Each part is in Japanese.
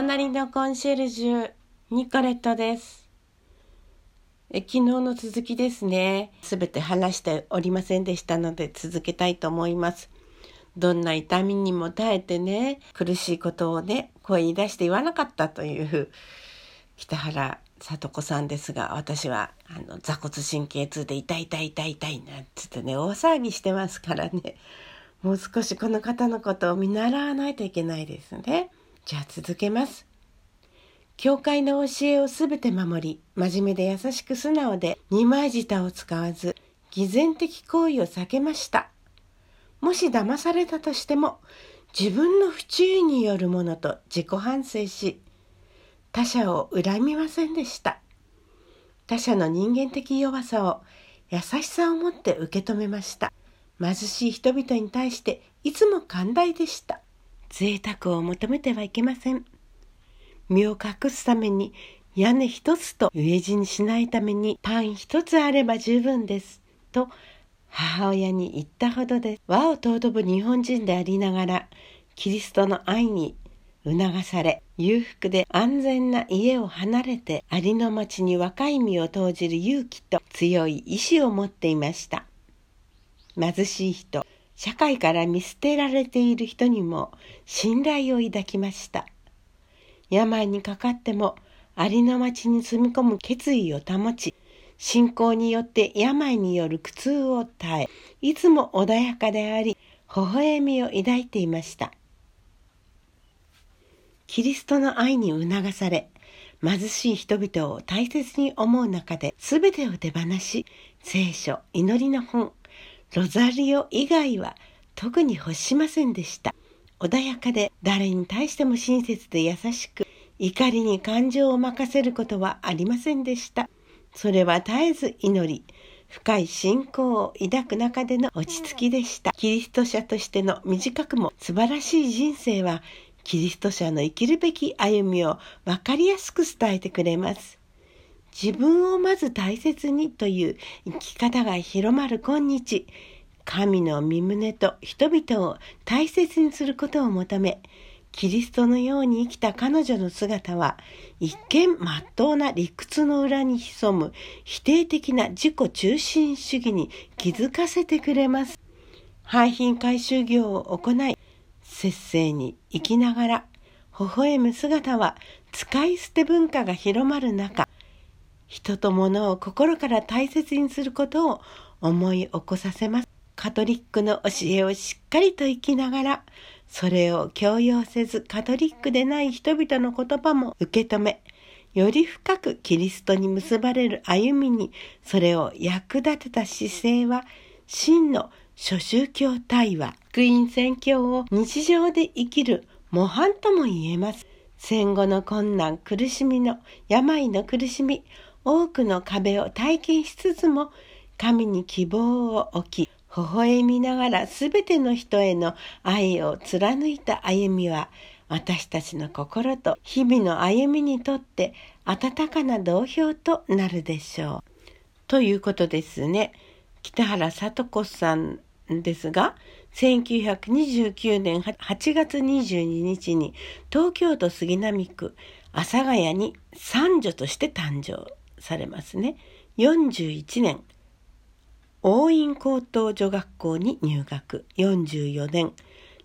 隣のコンシェルジュ、ニコレットです。え昨日の続きですね。すべて話しておりませんでしたので続けたいと思います。どんな痛みにも耐えてね、苦しいことをね、声に出して言わなかったという北原聡子さんですが、私はあの座骨神経痛で痛い痛い痛い痛いなんつってね、大騒ぎしてますからね。もう少しこの方のことを見習わないといけないですね。じゃあ続けます。教会の教えをすべて守り、真面目で優しく素直で二枚舌を使わず、偽善的行為を避けました。もし騙されたとしても、自分の不注意によるものと自己反省し、他者を恨みませんでした。他者の人間的弱さを優しさを持って受け止めました。貧しい人々に対していつも寛大でした。贅沢を求めてはいけません。身を隠すために屋根一つと飢え死にしないためにパン一つあれば十分です。と母親に言ったほどです。和を尊ぶ日本人でありながら、キリストの愛に促され、裕福で安全な家を離れて、ありの町に若い実を投じる勇気と強い意志を持っていました。貧しい人、社会から見捨てられている人にも信頼を抱きました。病にかかってもありの町に住み込む決意を保ち、信仰によって病による苦痛を耐え、いつも穏やかであり、微笑みを抱いていました。キリストの愛に促され、貧しい人々を大切に思う中で全てを手放し、聖書、祈りの本、ロザリオ以外は特に欲しませんでした。穏やかで誰に対しても親切で優しく、怒りに感情を任せることはありませんでした。それは絶えず祈り、深い信仰を抱く中での落ち着きでした。キリスト者としての短くも素晴らしい人生は、キリスト者の生きるべき歩みを分かりやすく伝えてくれます。自分をまず大切にという生き方が広まる今日、神の身胸と人々を大切にすることを求め、キリストのように生きた彼女の姿は、一見真っ当な理屈の裏に潜む否定的な自己中心主義に気づかせてくれます。廃品回収業を行い、節制に生きながら、微笑む姿は使い捨て文化が広まる中、人と物を心から大切にすることを思い起こさせます。カトリックの教えをしっかりと生きながら、それを強要せずカトリックでない人々の言葉も受け止め、より深くキリストに結ばれる歩みに、それを役立てた姿勢は、真の諸宗教対話、福音宣教を日常で生きる模範とも言えます。戦後の困難、苦しみの、病の苦しみ、多くの壁を体験しつつも神に希望を置き微笑みながら全ての人への愛を貫いた歩みは私たちの心と日々の歩みにとって温かな同票となるでしょう。ということですね。北原聡子さんですが、1929年8月22日に東京都杉並区阿佐ヶ谷に三女として誕生。されますね。41年、大院高等女学校に入学。44年、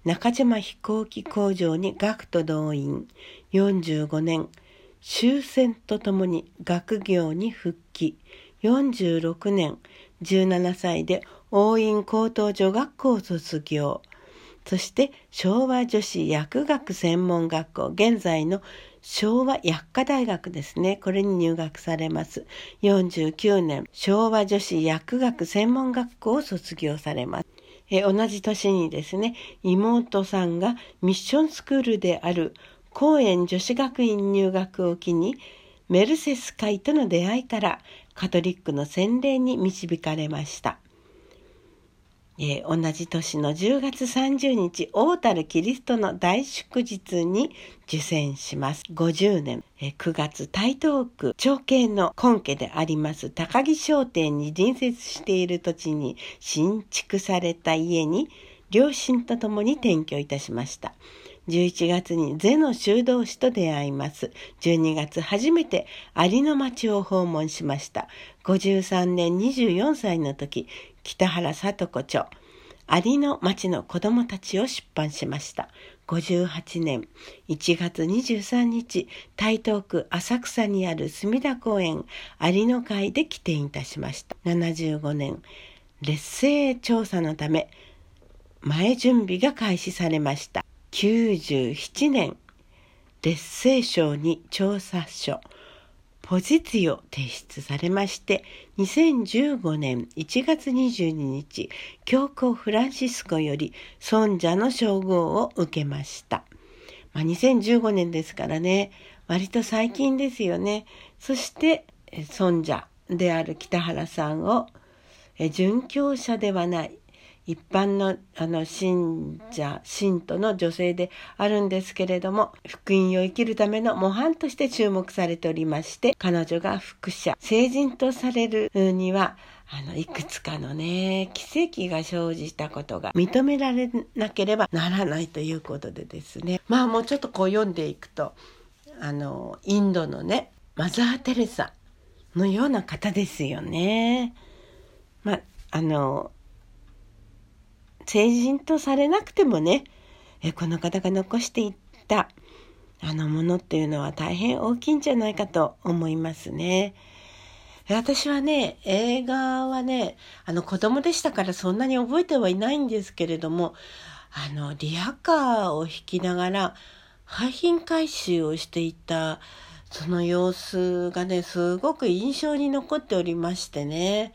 中島飛行機工場に学徒動員。45年、終戦とともに学業に復帰。46年、17歳で大院高等女学校を卒業。そして昭和女子薬学専門学校、現在の昭和薬科大学ですね。これに入学されます。49年、昭和女子薬学専門学校を卒業されます。え同じ年にですね、妹さんがミッションスクールである公園女子学院入学を機に、メルセス会との出会いからカトリックの洗礼に導かれました。えー、同じ年の10月30日、大樽キリストの大祝日に受選します。50年、えー、9月、台東区長慶の根家であります高木商店に隣接している土地に新築された家に両親と共に転居いたしました。11月にゼの修道士と出会います。12月初めて有の町を訪問しました。53年24歳の時、北原里子著、有の町の子供たちを出版しました。58年1月23日、台東区浅草にある隅田公園有野会で起点いたしました。75年、劣勢調査のため、前準備が開始されました。97年、劣勢省に調査書、ポジティを提出されまして、2015年1月22日、教皇フランシスコより尊者の称号を受けました。まあ、2015年ですからね、割と最近ですよね。そして、尊者である北原さんを、殉教者ではない、一般のあの信者信徒の女性であるんですけれども福音を生きるための模範として注目されておりまして彼女が福者聖人とされるにはあのいくつかのね奇跡が生じたことが認められなければならないということでですねまあもうちょっとこう読んでいくとあのインドのねマザー・テレサのような方ですよね。まあの成人とされなくてもね、えこの方が残していったあのものっていうのは大変大きいんじゃないかと思いますね。私はね、映画はね、あの子供でしたからそんなに覚えてはいないんですけれども、あの、リアカーを弾きながら廃品回収をしていたその様子がね、すごく印象に残っておりましてね。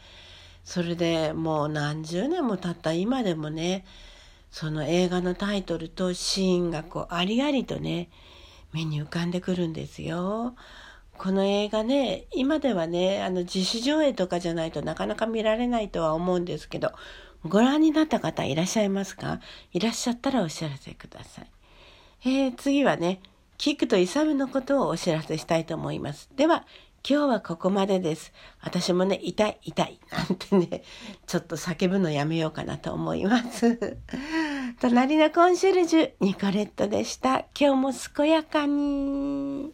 それでもう何十年も経った今でもねその映画のタイトルとシーンがこうありありとね目に浮かんでくるんですよ。この映画ね今ではねあの自主上映とかじゃないとなかなか見られないとは思うんですけどご覧になった方いらっしゃいますか？いらっしゃったらお知らせください。えー、次はねキクとイサムのことをお知らせしたいと思います。では今日はここまでです。私もね、痛い、痛い、なんてね、ちょっと叫ぶのやめようかなと思います。隣のコンシェルジュ、ニコレットでした。今日も健やかに。